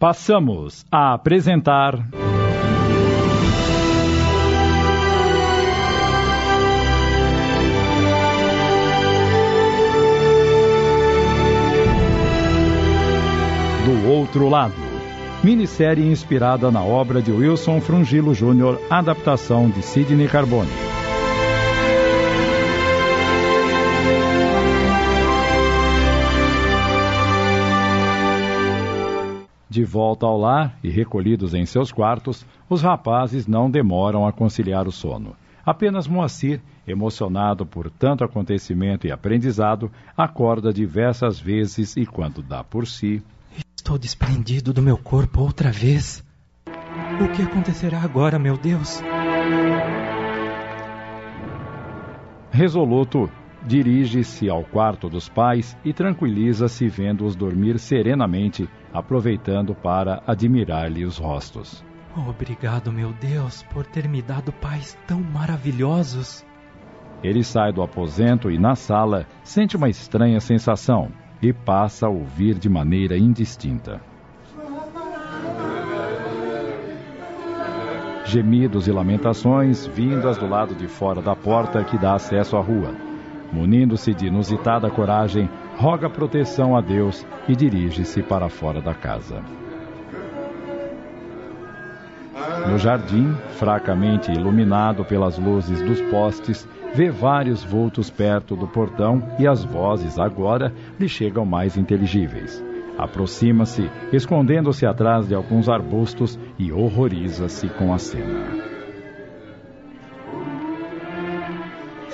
Passamos a apresentar. Do outro lado. Minissérie inspirada na obra de Wilson Frungilo Jr., adaptação de Sidney Carbone. De volta ao lar e recolhidos em seus quartos, os rapazes não demoram a conciliar o sono. Apenas Moacir, emocionado por tanto acontecimento e aprendizado, acorda diversas vezes e, quando dá por si. Estou desprendido do meu corpo outra vez. O que acontecerá agora, meu Deus? Resoluto, dirige-se ao quarto dos pais e tranquiliza-se vendo-os dormir serenamente, aproveitando para admirar-lhe os rostos. Obrigado, meu Deus, por ter me dado pais tão maravilhosos. Ele sai do aposento e, na sala, sente uma estranha sensação e passa a ouvir de maneira indistinta. Gemidos e lamentações vindas do lado de fora da porta que dá acesso à rua. Munindo-se de inusitada coragem, roga proteção a Deus e dirige-se para fora da casa. No jardim, fracamente iluminado pelas luzes dos postes, vê vários vultos perto do portão e as vozes agora lhe chegam mais inteligíveis. Aproxima-se, escondendo-se atrás de alguns arbustos e horroriza-se com a cena.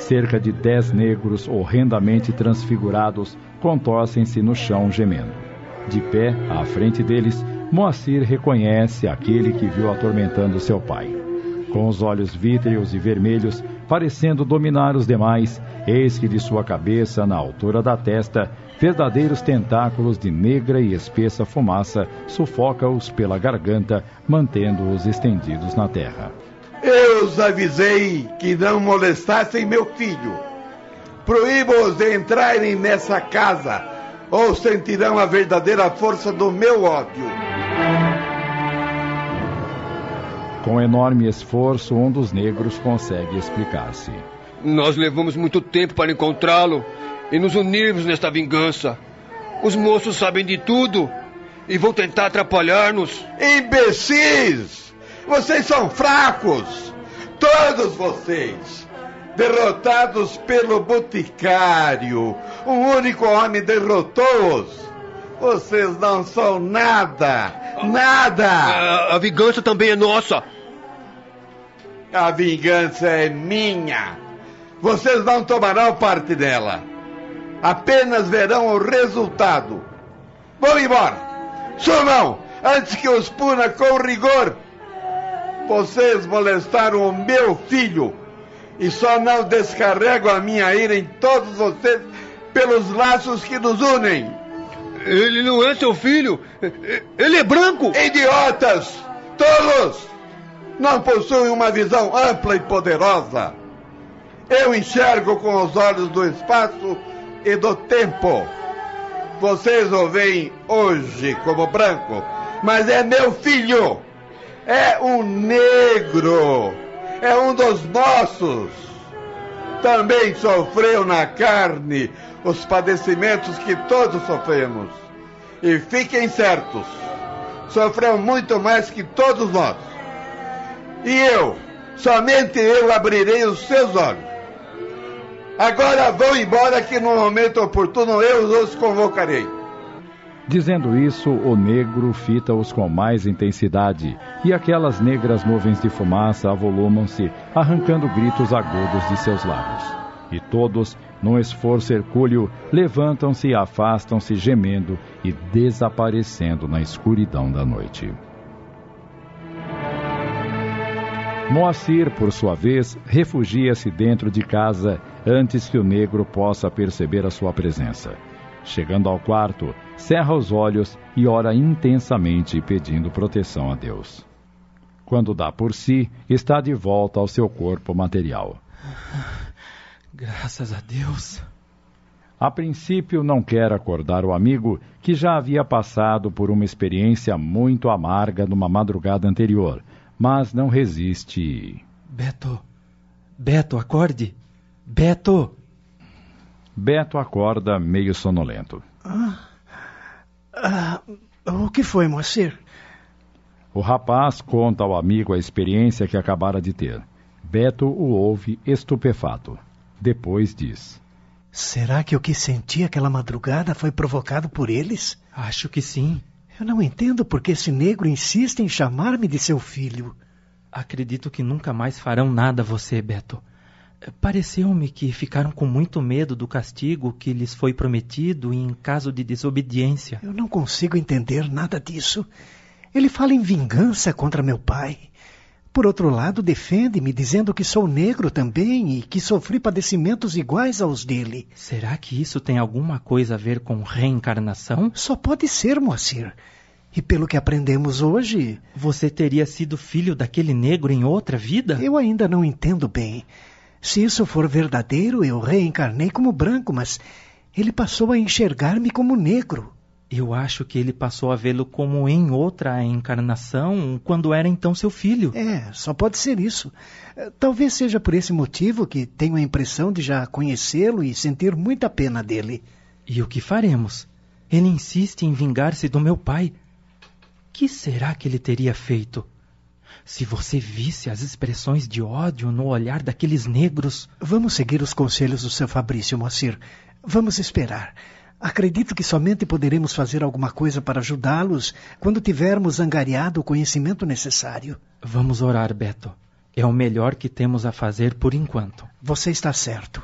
Cerca de dez negros horrendamente transfigurados contorcem-se no chão gemendo. De pé, à frente deles, Moacir reconhece aquele que viu atormentando seu pai. Com os olhos vítreos e vermelhos, parecendo dominar os demais, eis que de sua cabeça, na altura da testa, verdadeiros tentáculos de negra e espessa fumaça sufoca-os pela garganta, mantendo-os estendidos na terra. Eu os avisei que não molestassem meu filho. Proíbo-os de entrarem nessa casa, ou sentirão a verdadeira força do meu ódio. Com enorme esforço, um dos negros consegue explicar-se. Nós levamos muito tempo para encontrá-lo e nos unirmos nesta vingança. Os moços sabem de tudo e vão tentar atrapalhar-nos. Imbecis! Vocês são fracos! Todos vocês! Derrotados pelo boticário. Um único homem derrotou-os. Vocês não são nada! Nada! A, a vingança também é nossa! A vingança é minha! Vocês não tomarão parte dela. Apenas verão o resultado. Vão embora! Sumam! Antes que os puna com rigor! Vocês molestaram o meu filho e só não descarrego a minha ira em todos vocês pelos laços que nos unem. Ele não é seu filho. Ele é branco. Idiotas! Tolos! Não possuem uma visão ampla e poderosa. Eu enxergo com os olhos do espaço e do tempo. Vocês o veem hoje como branco, mas é meu filho é um negro, é um dos nossos. Também sofreu na carne os padecimentos que todos sofremos. E fiquem certos, sofreu muito mais que todos nós. E eu, somente eu abrirei os seus olhos. Agora vão embora que no momento oportuno eu os convocarei. Dizendo isso, o negro fita-os com mais intensidade, e aquelas negras nuvens de fumaça avolumam-se, arrancando gritos agudos de seus lábios. E todos, num esforço hercúleo, levantam-se e afastam-se gemendo e desaparecendo na escuridão da noite. Moacir, por sua vez, refugia-se dentro de casa antes que o negro possa perceber a sua presença. Chegando ao quarto, cerra os olhos e ora intensamente pedindo proteção a Deus. Quando dá por si, está de volta ao seu corpo material. Graças a Deus. A princípio, não quer acordar o amigo que já havia passado por uma experiência muito amarga numa madrugada anterior, mas não resiste. Beto, Beto, acorde! Beto! Beto acorda meio sonolento. Ah, ah, o que foi, Moacir? O rapaz conta ao amigo a experiência que acabara de ter. Beto o ouve estupefato. Depois diz: Será que o que senti aquela madrugada foi provocado por eles? Acho que sim. Eu não entendo por que esse negro insiste em chamar-me de seu filho. Acredito que nunca mais farão nada a você, Beto. Pareceu-me que ficaram com muito medo do castigo que lhes foi prometido em caso de desobediência. Eu não consigo entender nada disso. Ele fala em vingança contra meu pai. Por outro lado, defende-me dizendo que sou negro também e que sofri padecimentos iguais aos dele. Será que isso tem alguma coisa a ver com reencarnação? Só pode ser, Moacir. E pelo que aprendemos hoje. Você teria sido filho daquele negro em outra vida? Eu ainda não entendo bem. Se isso for verdadeiro, eu reencarnei como branco, mas ele passou a enxergar-me como negro. Eu acho que ele passou a vê-lo como em outra encarnação, quando era então seu filho. É, só pode ser isso. Talvez seja por esse motivo que tenho a impressão de já conhecê-lo e sentir muita pena dele. E o que faremos? Ele insiste em vingar-se do meu pai. Que será que ele teria feito? Se você visse as expressões de ódio no olhar daqueles negros. Vamos seguir os conselhos do seu Fabrício, Moacir. Vamos esperar. Acredito que somente poderemos fazer alguma coisa para ajudá-los quando tivermos angariado o conhecimento necessário. Vamos orar, Beto. É o melhor que temos a fazer por enquanto. Você está certo.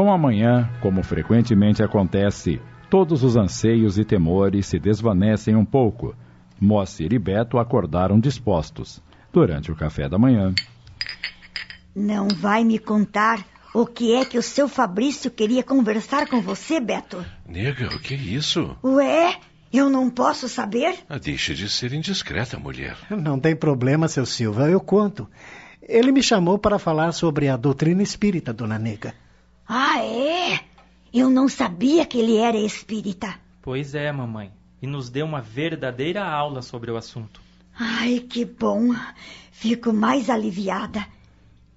Com a manhã, como frequentemente acontece, todos os anseios e temores se desvanecem um pouco. Moacir e Beto acordaram dispostos. Durante o café da manhã. Não vai me contar o que é que o seu Fabrício queria conversar com você, Beto? Nega, o que é isso? Ué, eu não posso saber? Ah, deixe de ser indiscreta, mulher. Não tem problema, seu Silva, eu conto. Ele me chamou para falar sobre a doutrina espírita, dona Nega. Ah, é? Eu não sabia que ele era espírita. Pois é, mamãe. E nos deu uma verdadeira aula sobre o assunto. Ai, que bom. Fico mais aliviada.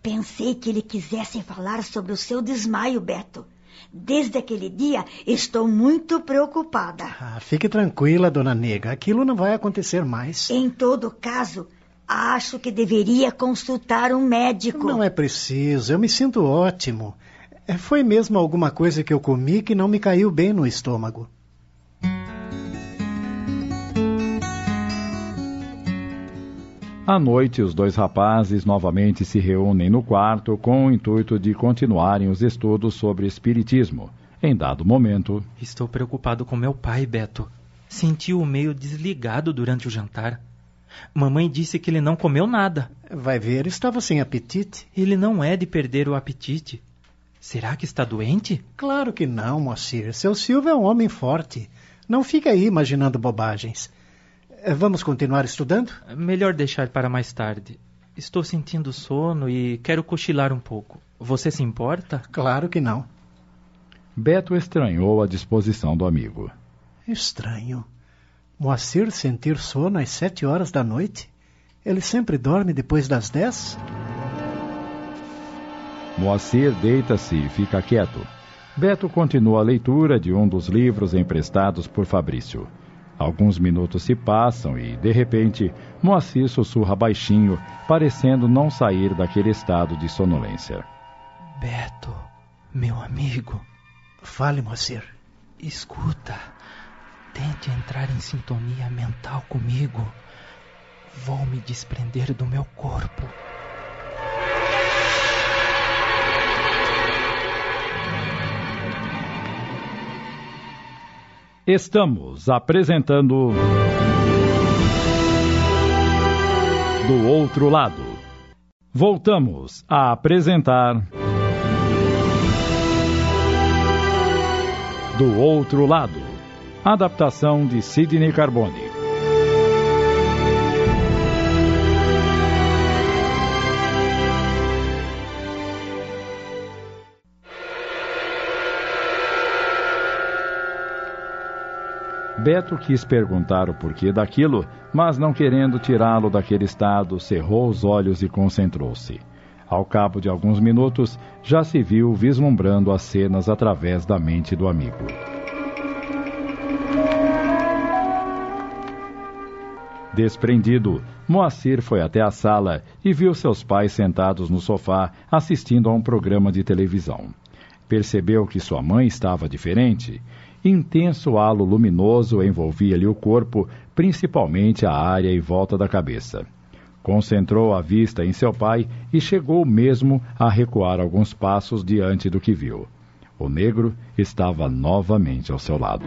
Pensei que ele quisesse falar sobre o seu desmaio, Beto. Desde aquele dia estou muito preocupada. Ah, fique tranquila, dona Nega. Aquilo não vai acontecer mais. Em todo caso, acho que deveria consultar um médico. Não é preciso. Eu me sinto ótimo. É, foi mesmo alguma coisa que eu comi que não me caiu bem no estômago. À noite, os dois rapazes novamente se reúnem no quarto com o intuito de continuarem os estudos sobre espiritismo. Em dado momento. Estou preocupado com meu pai, Beto. Senti-o meio desligado durante o jantar. Mamãe disse que ele não comeu nada. Vai ver, estava sem apetite. Ele não é de perder o apetite. Será que está doente? Claro que não, Moacir. Seu Silvio é um homem forte. Não fica aí imaginando bobagens. Eh, vamos continuar estudando? Melhor deixar para mais tarde. Estou sentindo sono e quero cochilar um pouco. Você se importa? Claro que não. Beto estranhou a disposição do amigo. Estranho. Moacir sentir sono às sete horas da noite? Ele sempre dorme depois das dez? Moacir deita-se e fica quieto. Beto continua a leitura de um dos livros emprestados por Fabrício. Alguns minutos se passam e, de repente, Moacir sussurra baixinho, parecendo não sair daquele estado de sonolência. Beto, meu amigo. Fale, Moacir. Escuta. Tente entrar em sintonia mental comigo. Vou me desprender do meu corpo. Estamos apresentando. Do outro lado. Voltamos a apresentar. Do outro lado. Adaptação de Sidney Carbone. Beto quis perguntar o porquê daquilo, mas não querendo tirá-lo daquele estado, cerrou os olhos e concentrou-se. Ao cabo de alguns minutos, já se viu vislumbrando as cenas através da mente do amigo. Desprendido, Moacir foi até a sala e viu seus pais sentados no sofá assistindo a um programa de televisão. Percebeu que sua mãe estava diferente Intenso halo luminoso envolvia-lhe o corpo, principalmente a área em volta da cabeça. Concentrou a vista em seu pai e chegou mesmo a recuar alguns passos diante do que viu. O negro estava novamente ao seu lado.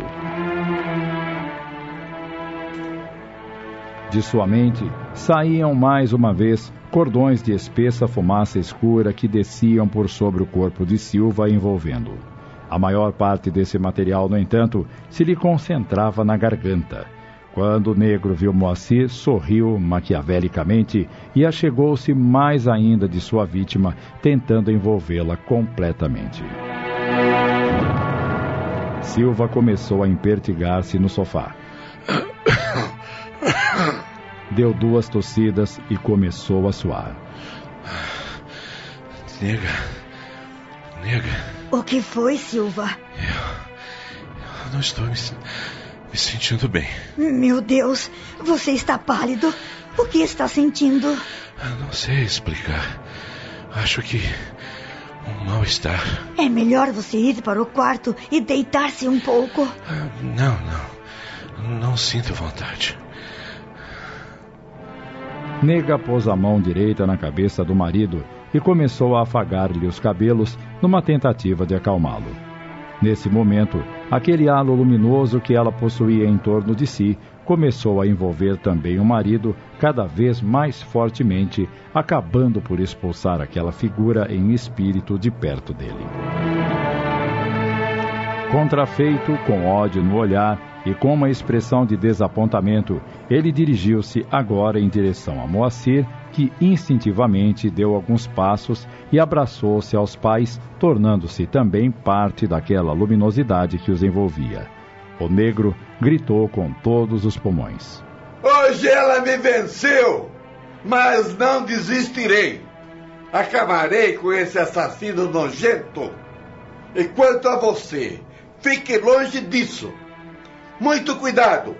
De sua mente saíam mais uma vez cordões de espessa fumaça escura que desciam por sobre o corpo de Silva envolvendo-o. A maior parte desse material, no entanto, se lhe concentrava na garganta. Quando o negro viu Moacir, sorriu maquiavelicamente e achegou-se mais ainda de sua vítima, tentando envolvê-la completamente. Silva começou a impertigar-se no sofá. Deu duas tossidas e começou a suar. Nega. Nega. O que foi, Silva? Eu, eu não estou me, me sentindo bem. Meu Deus, você está pálido. O que está sentindo? Eu não sei explicar. Acho que um mal-estar. É melhor você ir para o quarto e deitar-se um pouco. Não, não. Não sinto vontade. Nega pôs a mão direita na cabeça do marido e começou a afagar-lhe os cabelos numa tentativa de acalmá-lo. Nesse momento, aquele halo luminoso que ela possuía em torno de si começou a envolver também o marido cada vez mais fortemente, acabando por expulsar aquela figura em espírito de perto dele. Contrafeito, com ódio no olhar e com uma expressão de desapontamento, ele dirigiu-se agora em direção a Moacir, que instintivamente deu alguns passos e abraçou-se aos pais, tornando-se também parte daquela luminosidade que os envolvia. O negro gritou com todos os pulmões: Hoje ela me venceu, mas não desistirei. Acabarei com esse assassino nojento. E quanto a você, fique longe disso. Muito cuidado.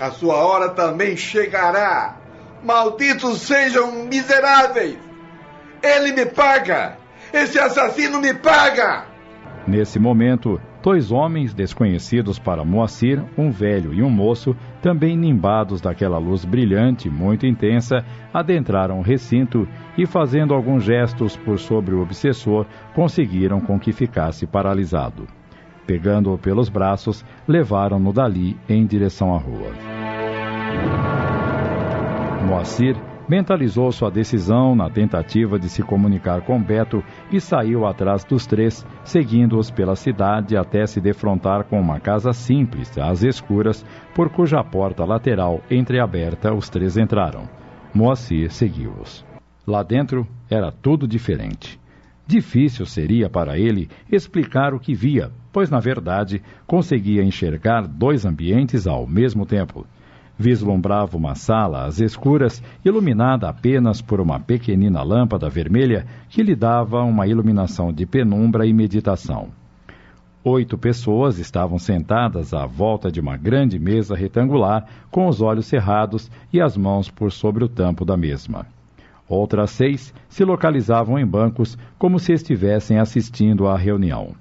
A sua hora também chegará. Malditos sejam miseráveis! Ele me paga! Esse assassino me paga! Nesse momento, dois homens desconhecidos para Moacir, um velho e um moço, também nimbados daquela luz brilhante, muito intensa, adentraram o recinto e, fazendo alguns gestos por sobre o obsessor, conseguiram com que ficasse paralisado. Pegando-o pelos braços, levaram-no dali em direção à rua. Moacir mentalizou sua decisão na tentativa de se comunicar com Beto e saiu atrás dos três, seguindo-os pela cidade até se defrontar com uma casa simples, às escuras, por cuja porta lateral entreaberta os três entraram. Moacir seguiu-os. Lá dentro era tudo diferente. Difícil seria para ele explicar o que via, pois na verdade conseguia enxergar dois ambientes ao mesmo tempo. Vislumbrava uma sala às escuras, iluminada apenas por uma pequenina lâmpada vermelha que lhe dava uma iluminação de penumbra e meditação. Oito pessoas estavam sentadas à volta de uma grande mesa retangular, com os olhos cerrados e as mãos por sobre o tampo da mesma. Outras seis se localizavam em bancos, como se estivessem assistindo à reunião.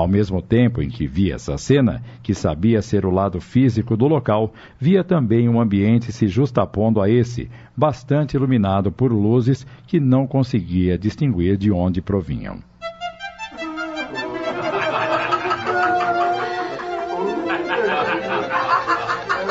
Ao mesmo tempo em que via essa cena, que sabia ser o lado físico do local, via também um ambiente se justapondo a esse, bastante iluminado por luzes que não conseguia distinguir de onde provinham.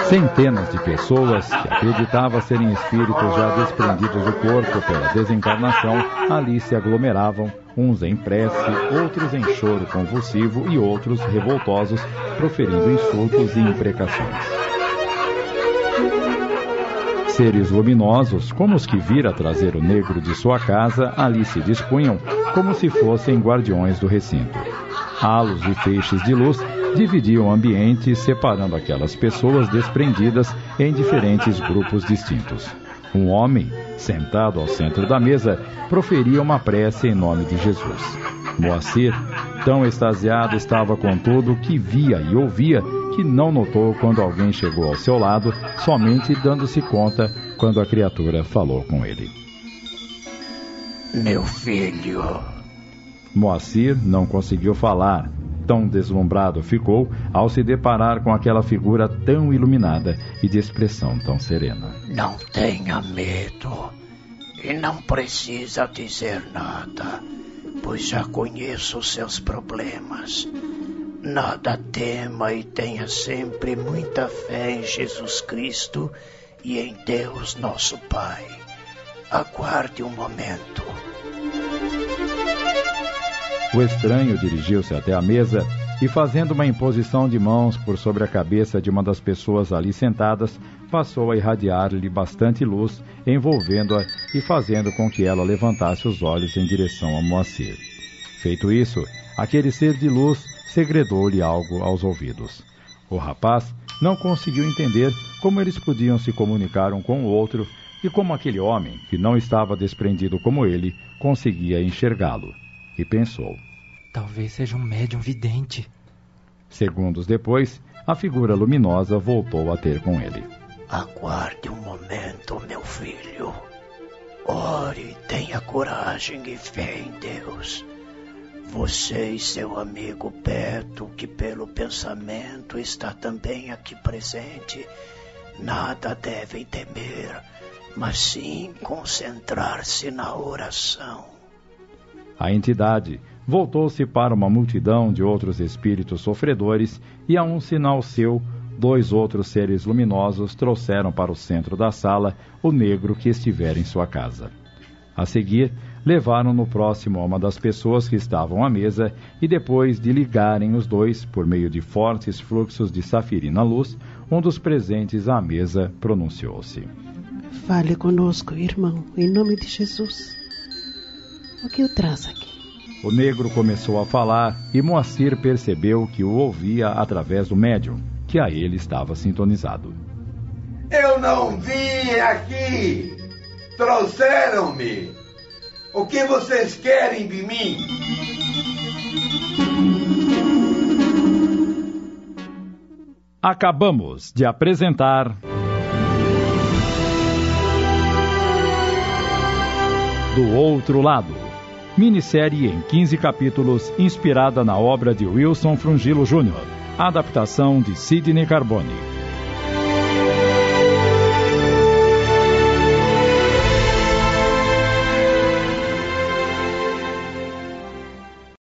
Centenas de pessoas que acreditavam serem espíritos já desprendidos do corpo pela desencarnação ali se aglomeravam, uns em prece, outros em choro convulsivo e outros revoltosos, proferindo insultos e imprecações. Seres luminosos, como os que vira trazer o negro de sua casa, ali se dispunham, como se fossem guardiões do recinto. Halos e feixes de luz dividiam o ambiente, separando aquelas pessoas desprendidas em diferentes grupos distintos. Um homem, sentado ao centro da mesa, proferia uma prece em nome de Jesus. Moacir, tão extasiado estava com tudo que via e ouvia, que não notou quando alguém chegou ao seu lado, somente dando-se conta quando a criatura falou com ele. Meu filho. Moacir não conseguiu falar, tão deslumbrado ficou ao se deparar com aquela figura tão iluminada e de expressão tão serena. Não tenha medo e não precisa dizer nada, pois já conheço os seus problemas. Nada tema e tenha sempre muita fé em Jesus Cristo e em Deus nosso Pai. Aguarde um momento. O estranho dirigiu-se até a mesa e, fazendo uma imposição de mãos por sobre a cabeça de uma das pessoas ali sentadas, passou a irradiar-lhe bastante luz, envolvendo-a e fazendo com que ela levantasse os olhos em direção a Moacir. Feito isso, aquele ser de luz segredou-lhe algo aos ouvidos. O rapaz não conseguiu entender como eles podiam se comunicar um com o outro e como aquele homem, que não estava desprendido como ele, conseguia enxergá-lo e pensou: Talvez seja um médium vidente. Segundos depois, a figura luminosa voltou a ter com ele. Aguarde um momento, meu filho. Ore, tenha coragem e fé em Deus. Você e seu amigo Beto, que pelo pensamento está também aqui presente, nada devem temer, mas sim concentrar-se na oração. A entidade voltou-se para uma multidão de outros espíritos sofredores e, a um sinal seu, dois outros seres luminosos trouxeram para o centro da sala o negro que estivera em sua casa. A seguir, levaram-no próximo a uma das pessoas que estavam à mesa e, depois de ligarem os dois por meio de fortes fluxos de safirina luz, um dos presentes à mesa pronunciou-se: Fale conosco, irmão, em nome de Jesus. O que o traz aqui? O negro começou a falar e Moacir percebeu que o ouvia através do médium, que a ele estava sintonizado. Eu não vim aqui! Trouxeram-me! O que vocês querem de mim? Acabamos de apresentar. Do Outro Lado minissérie em 15 capítulos inspirada na obra de Wilson Frungilo Jr., adaptação de Sidney Carbone.